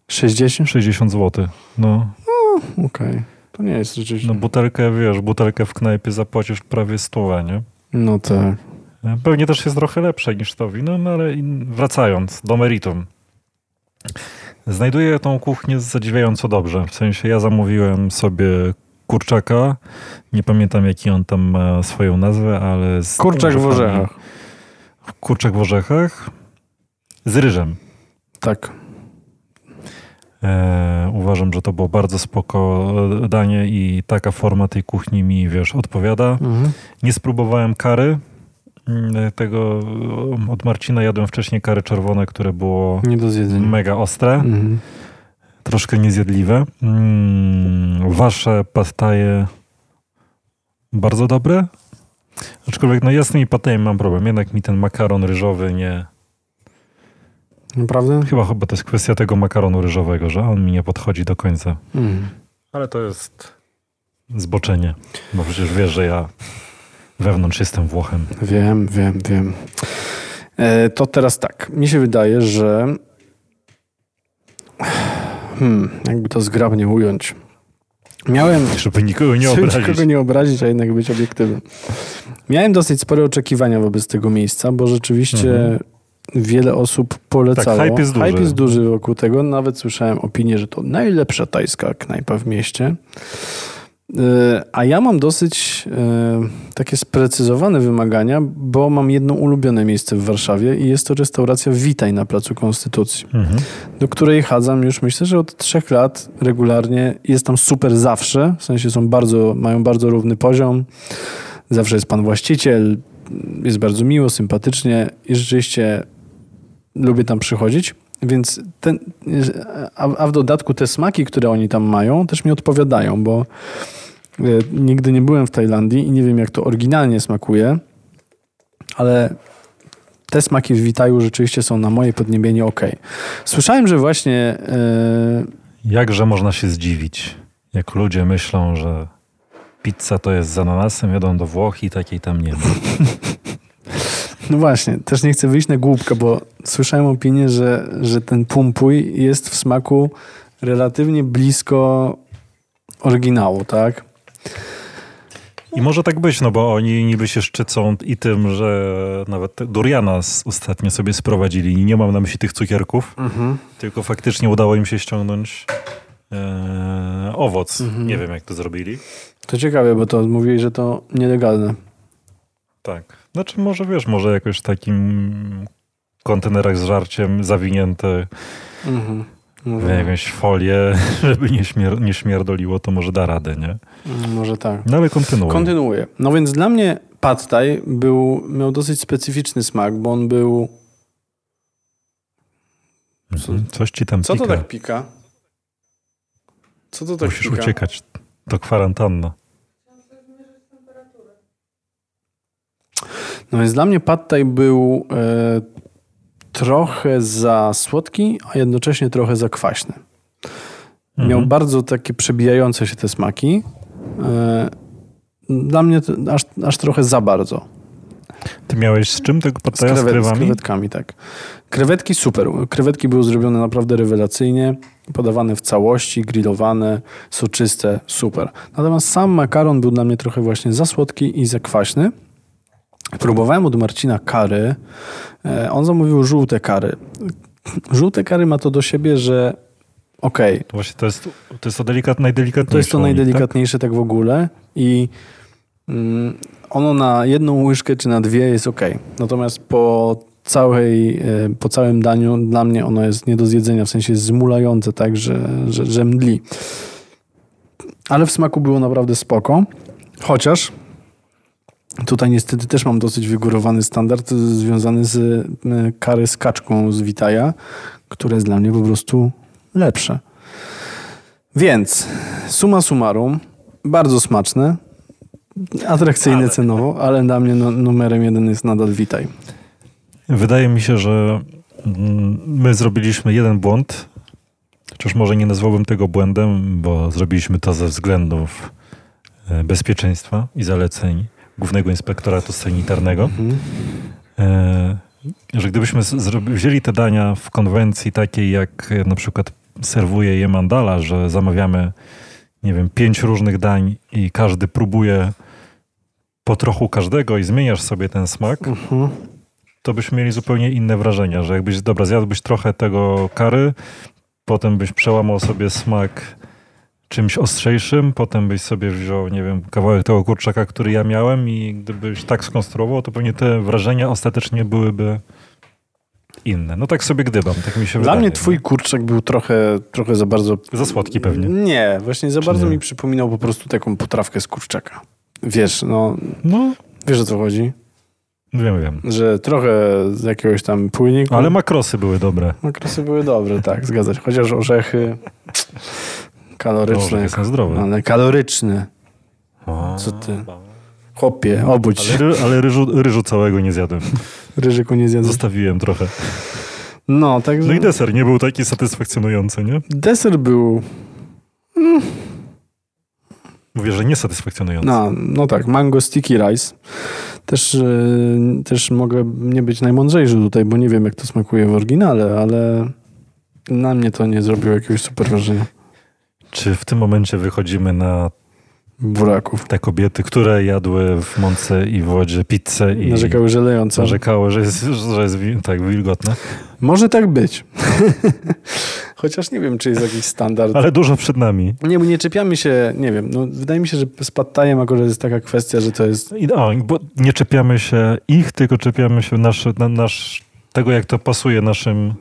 60? 60 zł. No, Okej. To nie jest rzeczywiście. no butelkę, wiesz, butelkę w knajpie zapłacisz prawie 100, nie? No tak. Pewnie też jest trochę lepsze niż to wino, no ale wracając do meritum. Znajduję tą kuchnię zadziwiająco dobrze. W sensie ja zamówiłem sobie kurczaka. Nie pamiętam jaki on tam ma swoją nazwę, ale... Z Kurczak w orzechach. Kurczak w orzechach. Z ryżem. Tak. E, uważam, że to było bardzo spoko danie i taka forma tej kuchni mi, wiesz, odpowiada. Mhm. Nie spróbowałem kary. Mm, Tego od Marcina jadłem wcześniej kary czerwone, które było Nie do zjedzenia. mega ostre, Mhm. Troszkę niezjadliwe. Mm, Wasze pastaje bardzo dobre. Aczkolwiek no ja z tymi patajami mam problem. Jednak mi ten makaron ryżowy nie... Naprawdę? Chyba, chyba to jest kwestia tego makaronu ryżowego, że on mi nie podchodzi do końca. Mhm. Ale to jest zboczenie. Bo przecież wiesz, że ja wewnątrz jestem Włochem. Wiem, wiem, wiem. E, to teraz tak. Mi się wydaje, że hmm, jakby to zgrabnie ująć. Miałem Żeby nikogo nie Żeby obrazić. nikogo nie obrazić, a jednak być obiektywnym. Miałem dosyć spore oczekiwania wobec tego miejsca, bo rzeczywiście Mhm. wiele osób polecało. Tak, hype jest duży. Hype jest duży wokół tego. Nawet słyszałem opinię, że to najlepsza tajska knajpa w mieście. E, A ja mam dosyć e, takie sprecyzowane wymagania, bo mam jedno ulubione miejsce w Warszawie i jest to restauracja Witaj na Placu Konstytucji Mhm. do której chadzam już myślę, że od trzech lat regularnie. Jest tam super zawsze, w sensie są bardzo, mają bardzo równy poziom. Zawsze jest pan właściciel, jest bardzo miło, sympatycznie i rzeczywiście lubię tam przychodzić. Więc ten, a, w dodatku te smaki, które oni tam mają, też mi odpowiadają, bo e, nigdy nie byłem w Tajlandii i nie wiem, jak to oryginalnie smakuje, ale te smaki w Witaju rzeczywiście są na moje podniebienie ok. Słyszałem, że właśnie e, Jakże można się zdziwić, jak ludzie myślą, że pizza to jest z ananasem, jadą do Włoch i takiej tam nie ma. no właśnie, też nie chcę wyjść na głupkę, bo słyszałem opinię, że, że ten pumpuj jest w smaku relatywnie blisko oryginału, tak? I może tak być, no bo oni niby się szczycą i tym, że nawet duriana ostatnio sobie sprowadzili. Nie mam na myśli tych cukierków, tylko faktycznie udało im się ściągnąć e, owoc. Mhm. Nie wiem, jak to zrobili. To ciekawe, bo to mówili, że to nielegalne. Tak. Znaczy może wiesz, może jakoś w takim kontenerach z żarciem zawinięte Mhm. w Może, jakąś folię, żeby nie, śmier- nie śmierdoliło, to może da radę, nie? może tak. No ale kontynuuj. Kontynuuję. No więc dla mnie pad thai był, miał dosyć specyficzny smak, bo on był... Mhm. Coś ci tam Co to pika. tak pika? Co to tak Musisz pika? uciekać. To kwarantanna. No więc dla mnie pad thai był e, trochę za słodki, a jednocześnie trochę za kwaśny. Miał Mhm. bardzo takie przebijające się te smaki. E, dla mnie to aż, aż trochę za bardzo. Ty miałeś z czym tego Z, pataja z, krewet, z krewami? krewetkami, tak. Krewetki super. Krewetki były zrobione naprawdę rewelacyjnie. Podawane w całości, grillowane, soczyste, super. Natomiast sam makaron był dla mnie trochę właśnie za słodki i za kwaśny. Próbowałem od Marcina kary. E, On zamówił żółte kary. Żółte kary ma to do siebie, że okej, To właśnie to jest to, jest to delikat, najdelikatniejsze. to jest to nich, najdelikatniejsze tak? w ogóle i mm, ono na jedną łyżkę czy na dwie jest ok. Natomiast po całej, e, po całym daniu dla mnie ono jest nie do zjedzenia, w sensie jest zmulające, tak, że, że, że mdli. Ale w smaku było naprawdę spoko. Chociaż tutaj niestety też mam dosyć wygórowany standard związany z e, kary z kaczką z Witaja, które jest dla mnie po prostu lepsze. Więc summa summarum, bardzo smaczne, atrakcyjne Ale- cenowo, ale dla mnie numerem jeden jest nadal Witaj. Wydaje mi się, że mm, my zrobiliśmy jeden błąd. Chociaż może nie nazwałbym tego błędem, bo zrobiliśmy to ze względów e, bezpieczeństwa i zaleceń Głównego Inspektoratu Sanitarnego. E, że gdybyśmy wzięli te dania w konwencji takiej, jak na przykład serwuje je Mandala, że zamawiamy, nie wiem, pięć różnych dań i każdy próbuje po trochu każdego i zmieniasz sobie ten smak, Mhm. to byśmy mieli zupełnie inne wrażenia, że jakbyś, dobra, zjadłbyś trochę tego kary, potem byś przełamał sobie smak czymś ostrzejszym, potem byś sobie wziął, nie wiem, kawałek tego kurczaka, który ja miałem i gdybyś tak skonstruował, to pewnie te wrażenia ostatecznie byłyby inne. No tak sobie gdybam, tak mi się Dla wydaje. mnie twój kurczak był trochę, trochę za bardzo... Za słodki pewnie. Nie, właśnie za Czy bardzo nie? mi przypominał po prostu taką potrawkę z kurczaka. Wiesz, no, No, wiesz o co chodzi? wiem, wiem. Że trochę z jakiegoś tam płyniku... Ale makrosy były dobre. Makrosy były dobre, tak, zgadzać. Chociaż orzechy kaloryczne. Orzechy są zdrowe. Ale kaloryczne. Co ty? Chłopie, obudź. Ale, ale ryżu, ryżu całego nie zjadłem. Ryżyku nie zjadł. Zostawiłem trochę. No, także No i deser nie był taki satysfakcjonujący, nie? deser był... Mówię, że niesatysfakcjonujący. No, no tak, mango sticky rice. Też, yy, też mogę nie być najmądrzejszy tutaj, bo nie wiem, jak to smakuje w oryginale, ale na mnie to nie zrobiło jakiegoś super wrażenia. Czy w tym momencie wychodzimy na Buraków. te kobiety, które jadły w mące i w wodzie pizzę i Narzekały, że lejące. narzekały, że jest, że jest tak wilgotne? Może tak być. Chociaż nie wiem, czy jest jakiś standard. Ale dużo przed nami. Nie, bo nie czepiamy się, nie wiem, no wydaje mi się, że z pad thaiem akurat jest taka kwestia, że to jest... Bo nie czepiamy się ich, tylko czepiamy się nasz, na, nasz, tego, jak to pasuje naszym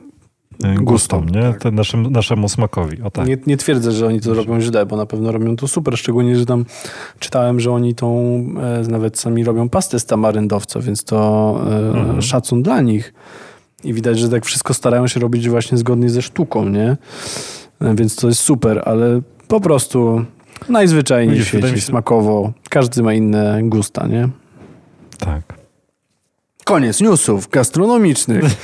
Gustom, gustom, nie? tak. Naszym, naszemu smakowi. O tak. Nie, nie twierdzę, że oni to robią źle, bo na pewno robią to super, szczególnie, że tam czytałem, że oni tą, e, nawet sami robią pastę z tamaryndowca, więc to e, Mhm. szacun dla nich. I widać, że tak wszystko starają się robić właśnie zgodnie ze sztuką, nie? E, Więc to jest super, ale po prostu najzwyczajniej Widzisz, w świecie, się- smakowo. Każdy ma inne gusta, nie? tak. Koniec newsów gastronomicznych.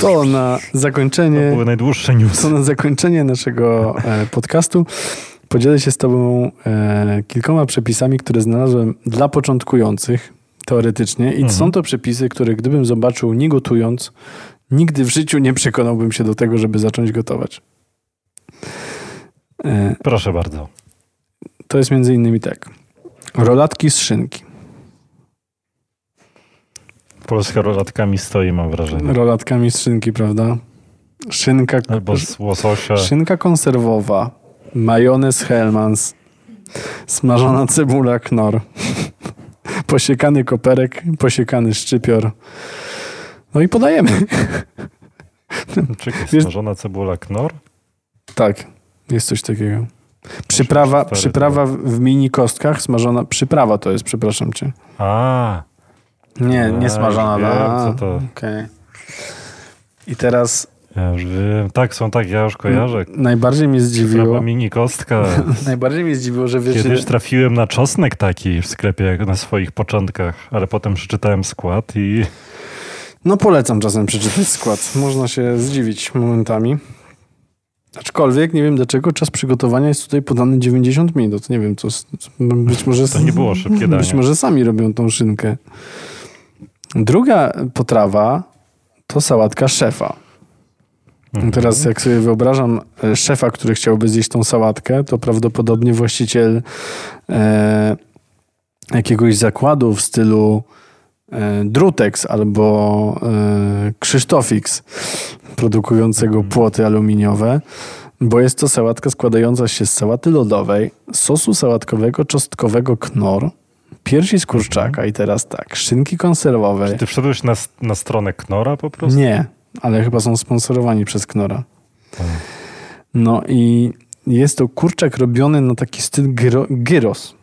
To na zakończenie... To były najdłuższe news. To na zakończenie naszego e, podcastu podzielę się z Tobą e, kilkoma przepisami, które znalazłem dla początkujących teoretycznie. I Mhm. są to przepisy, które gdybym zobaczył nie gotując, nigdy w życiu nie przekonałbym się do tego, żeby zacząć gotować. E, Proszę bardzo. to jest między innymi tak. Rolatki z szynki. Polska rożatkami stoi, mam wrażenie. Rolatkami z szynki, prawda? Szynka, Albo z łososia. Szynka konserwowa, majonez Hellmans, smażona cebula knor, posiekany koperek, posiekany szczypior. No i podajemy. Czekaj, smażona cebula knor? Tak, jest coś takiego. Przyprawa, przyprawa w w mini kostkach, smażona, przyprawa to jest, przepraszam cię. A, Nie, nie smażona. wiem, a, co to. okej. I teraz Ja już wiem. Tak, są tak, ja już kojarzę. Najbardziej mnie zdziwiło. Mini kostka. Najbardziej mnie zdziwiło, że wiesz, Kiedyś trafiłem na czosnek taki w sklepie jak na swoich początkach, ale potem przeczytałem skład i No polecam czasem przeczytać skład. Można się zdziwić momentami. Aczkolwiek nie wiem dlaczego czas przygotowania jest tutaj podany 90 minut. Nie wiem, co. Być może. to nie było szybkie danie. Być może sami robią tą szynkę. Druga potrawa to sałatka szefa. Mhm. Teraz jak sobie wyobrażam e, szefa, który chciałby zjeść tą sałatkę, to prawdopodobnie właściciel e, jakiegoś zakładu w stylu e, Drutex albo e, Krzysztofix produkującego płoty aluminiowe, bo jest to sałatka składająca się z sałaty lodowej, sosu sałatkowego czosnkowego knor, piersi z kurczaka i teraz tak, szynki konserwowej. Ty wszedłeś na, na stronę Knora po prostu? Nie, ale chyba są sponsorowani przez Knora. No i jest to kurczak robiony na taki styl gyro, gyros.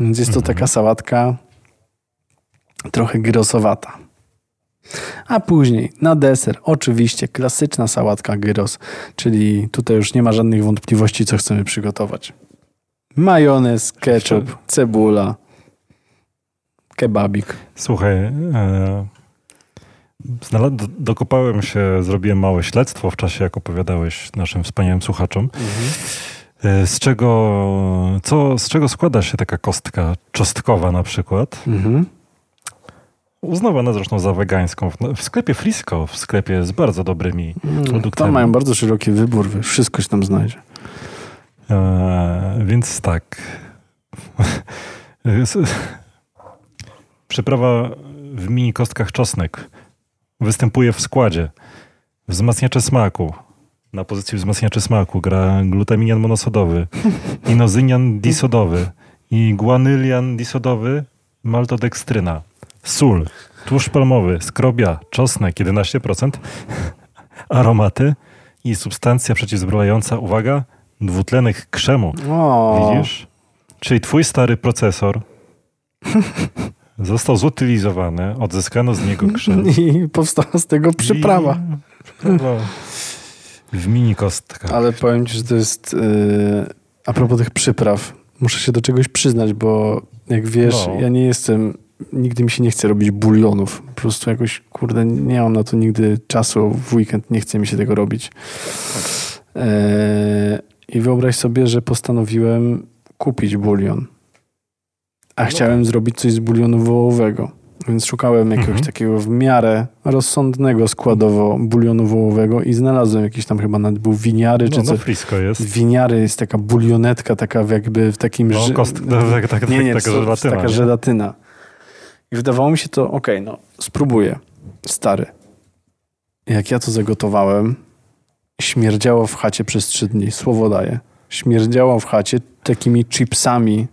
Więc jest to Mhm. taka sałatka trochę gyrosowata. A później na deser oczywiście klasyczna sałatka gyros, czyli tutaj już nie ma żadnych wątpliwości, co chcemy przygotować. Majonez, ketchup, cebula, kebabik. Słuchaj, e, dokopałem się, zrobiłem małe śledztwo w czasie, jak opowiadałeś naszym wspaniałym słuchaczom. E, Z czego, co, z czego składa się taka kostka czosnkowa na przykład? Mhm. Uznawana zresztą za wegańską. W, sklepie Frisco, w sklepie z bardzo dobrymi produktami. Tam mają bardzo szeroki wybór, wiesz, wszystko się tam znajdzie. E, więc tak. Przyprawa w mini kostkach czosnek występuje w składzie. Wzmacniacze smaku. Na pozycji wzmacniaczy smaku gra glutaminian monosodowy, inozynian disodowy i guanylian disodowy, maltodekstryna, sól, tłuszcz palmowy, skrobia, czosnek 11%, aromaty i substancja przeciwzbrojająca, uwaga, dwutlenek krzemu. O, Widzisz? Czyli twój stary procesor został zutylizowany, odzyskano z niego krzem. I powstała z tego przyprawa. I- Przyprawa. W mini kostkach. Ale powiem ci, że to jest... Yy, a propos tych przypraw, muszę się do czegoś przyznać, bo jak wiesz, No. ja nie jestem... Nigdy mi się nie chce robić bulionów. Po prostu jakoś, kurde, nie mam na to nigdy czasu. W weekend nie chce mi się tego robić. Yy, I wyobraź sobie, że postanowiłem kupić bulion. A chciałem zrobić coś z bulionu wołowego. Więc szukałem jakiegoś Mhm. takiego w miarę rozsądnego składowo bulionu wołowego i znalazłem jakiś tam chyba nawet był winiary czy No, no coś. frisko jest. Winiary jest taka bulionetka, taka jakby w takim... No, kost, no, tak, tak, nie, nie, taka to jest żelatyna. taka żelatyna. I wydawało mi się to, okej, no spróbuję. Stary. Jak ja to zagotowałem, śmierdziało w chacie przez trzy dni, słowo daję. Śmierdziało w chacie takimi chipsami,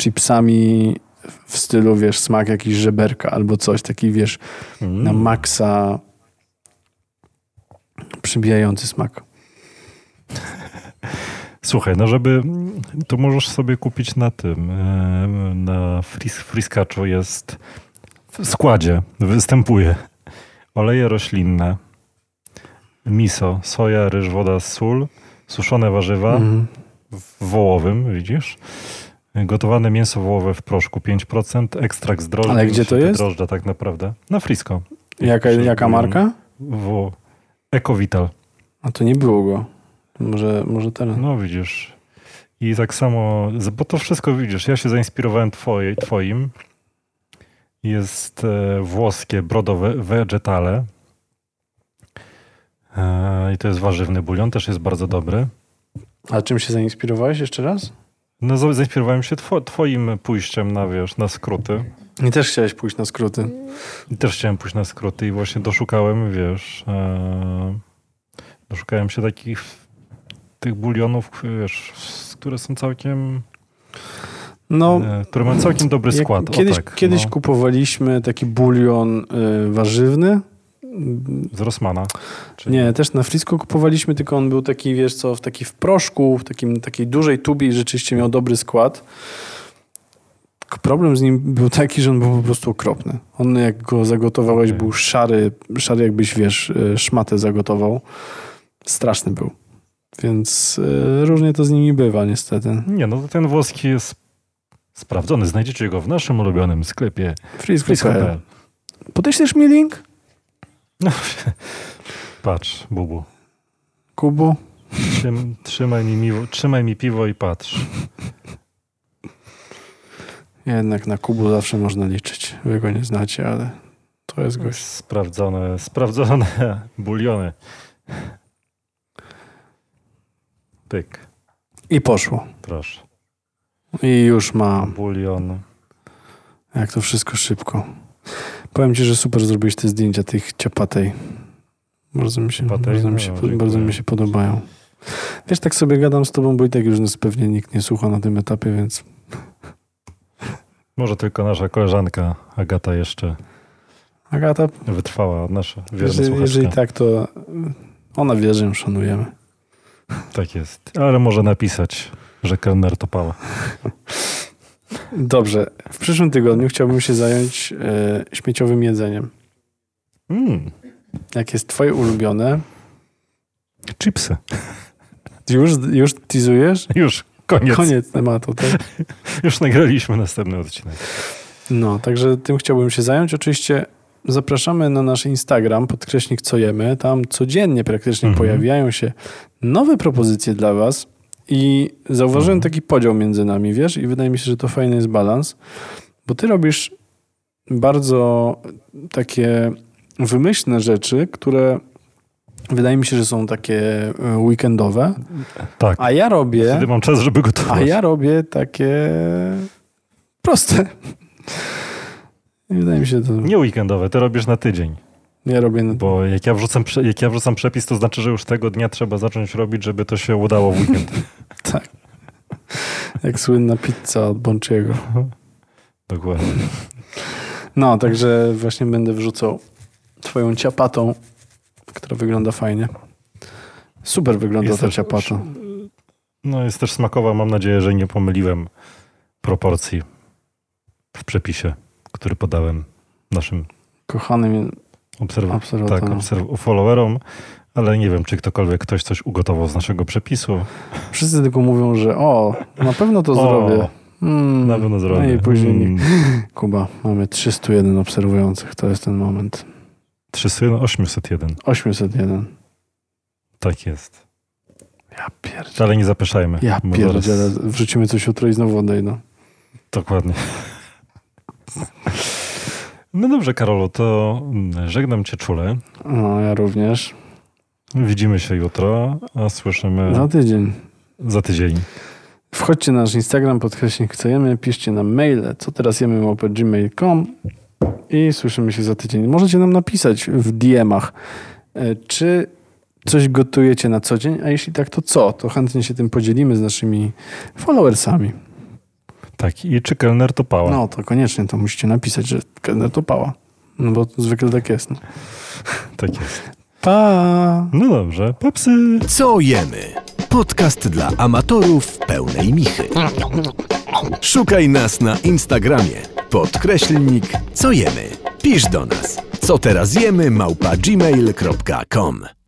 chipsami w stylu, wiesz, smak jakiś żeberka albo coś, taki, wiesz, Mm. na maksa przybijający smak. Słuchaj, no żeby, to możesz sobie kupić na tym, e, na fris, friskaczu jest w składzie, występuje oleje roślinne, miso, soja, ryż, woda, sól, suszone warzywa Mhm. w wołowym, widzisz? Gotowane mięso wołowe w proszku 5%, ekstrakt z drożdży. Ale gdzie to jest? Drożdże tak naprawdę. Na Frisco. Jaka, jaka marka? W Ecovital. A to nie było go. Może, może teraz. No widzisz. I tak samo, bo to wszystko widzisz, ja się zainspirowałem twoje, twoim. Jest e, włoskie brodowe vegetale. E, I to jest warzywny bulion, też jest bardzo dobry. A czym się zainspirowałeś jeszcze raz? No za- zainspirowałem się two, twoim pójściem na, wiesz, na skróty. I też chciałeś pójść na skróty. I też chciałem pójść na skróty i właśnie doszukałem, wiesz, e, doszukałem się takich tych bulionów, wiesz, które są całkiem, No, e, które mają całkiem dobry skład. O kiedyś, tak, kiedyś no. kupowaliśmy taki bulion y, warzywny. Z Rossmana. Czyli- Nie, też na Frisco kupowaliśmy, tylko on był taki, wiesz co, w taki w proszku, w takim, takiej dużej tubie i rzeczywiście miał dobry skład. Problem z nim był taki, że on był po prostu okropny. On jak go zagotowałeś, Okej. był szary, szary jakbyś, wiesz, e, szmatę zagotował. Straszny był. Więc e, różnie to z nimi bywa niestety. Nie, no ten włoski jest sprawdzony. Znajdziecie go w naszym ulubionym sklepie. Frisk.pl. Podeślesz mi link? No, patrz, Bubu. Kubu? Trzym, trzymaj, mi miło, trzymaj mi piwo i patrz. Jednak na Kubu zawsze można liczyć. Wy go nie znacie, ale to jest gość. Sprawdzone, sprawdzone buliony. Pyk, I poszło. proszę. I już ma, Bulion. jak to wszystko szybko. Powiem ci, że super zrobiłeś te zdjęcia tych ciapatej. Bardzo mi się, Ciapatej? bardzo mi No, się, dziękuję. bardzo mi się podobają. Wiesz, tak sobie gadam z tobą, bo i tak już nas pewnie nikt nie słucha na tym etapie, więc Może tylko nasza koleżanka Agata jeszcze Agata, wytrwała, nasza wierna jeżeli, jeżeli tak, to ona wie, że ją szanujemy. Tak jest. Ale może napisać, że kelner to pała. Dobrze, w przyszłym tygodniu chciałbym się zająć e, śmieciowym jedzeniem. Mm, Jak jest twoje ulubione? chipsy. Już, już teasujesz? Już, koniec. Koniec tematu, tak? Już nagraliśmy następny odcinek. No, także tym chciałbym się zająć. Oczywiście zapraszamy na nasz Instagram, podkreśnik co jemy. Tam codziennie praktycznie Mhm. pojawiają się nowe propozycje dla was i zauważyłem Mhm. taki podział między nami, wiesz, i wydaje mi się, że to fajny jest balans, bo ty robisz bardzo takie wymyślne rzeczy, które wydaje mi się, że są takie e, weekendowe, Tak. a ja robię... Wtedy mam czas, żeby gotować. A ja robię takie proste. I wydaje mi się, to Nie weekendowe, ty robisz na tydzień. Ja robię Bo jak ja, wrzucam, jak ja wrzucam przepis, to znaczy, że już tego dnia trzeba zacząć robić, żeby to się udało w weekend. tak. Jak słynna pizza od Bączyego. Dokładnie. No, także właśnie będę wrzucał twoją ciapatą, która wygląda fajnie. Super wygląda Jest ta też- ciapata. No jest też smakowa. Mam nadzieję, że nie pomyliłem proporcji w przepisie, który podałem naszym Kochanym obserw- tak, obserw- followerom, ale nie wiem, czy ktokolwiek ktoś coś ugotował z naszego przepisu. Wszyscy tylko mówią, że o, na pewno to O, zrobię. Mm, Na pewno zrobię. No i później nie. Mm, Kuba, mamy 301 obserwujących, to jest ten moment. 301, 801. 801. Tak jest. Ja pierdzielę. Ale nie zapeszajmy. Ja pierdzielę. zaraz- Wrzucimy coś jutro i znowu odejdę. Dokładnie. No dobrze, Karolu, to żegnam cię czule. No, ja również. Widzimy się jutro, a słyszymy Za tydzień. za tydzień. Wchodźcie na nasz Instagram, podkreśnik co jemy, piszcie nam maile, co teraz jemy gmail.com i słyszymy się za tydzień. Możecie nam napisać w DM-ach, e, czy coś gotujecie na co dzień, a jeśli tak, to co? To chętnie się tym podzielimy z naszymi followersami. Tak, i czy kelner to pała? No, to koniecznie to musicie napisać, że kelner to pała. No bo zwykle tak jest. No. Tak jest. Pa! No dobrze, papsy. Co jemy? Podcast dla amatorów pełnej michy. Szukaj nas na Instagramie. Podkreślnik co jemy. Pisz do nas. Co teraz jemy małpa gmail.com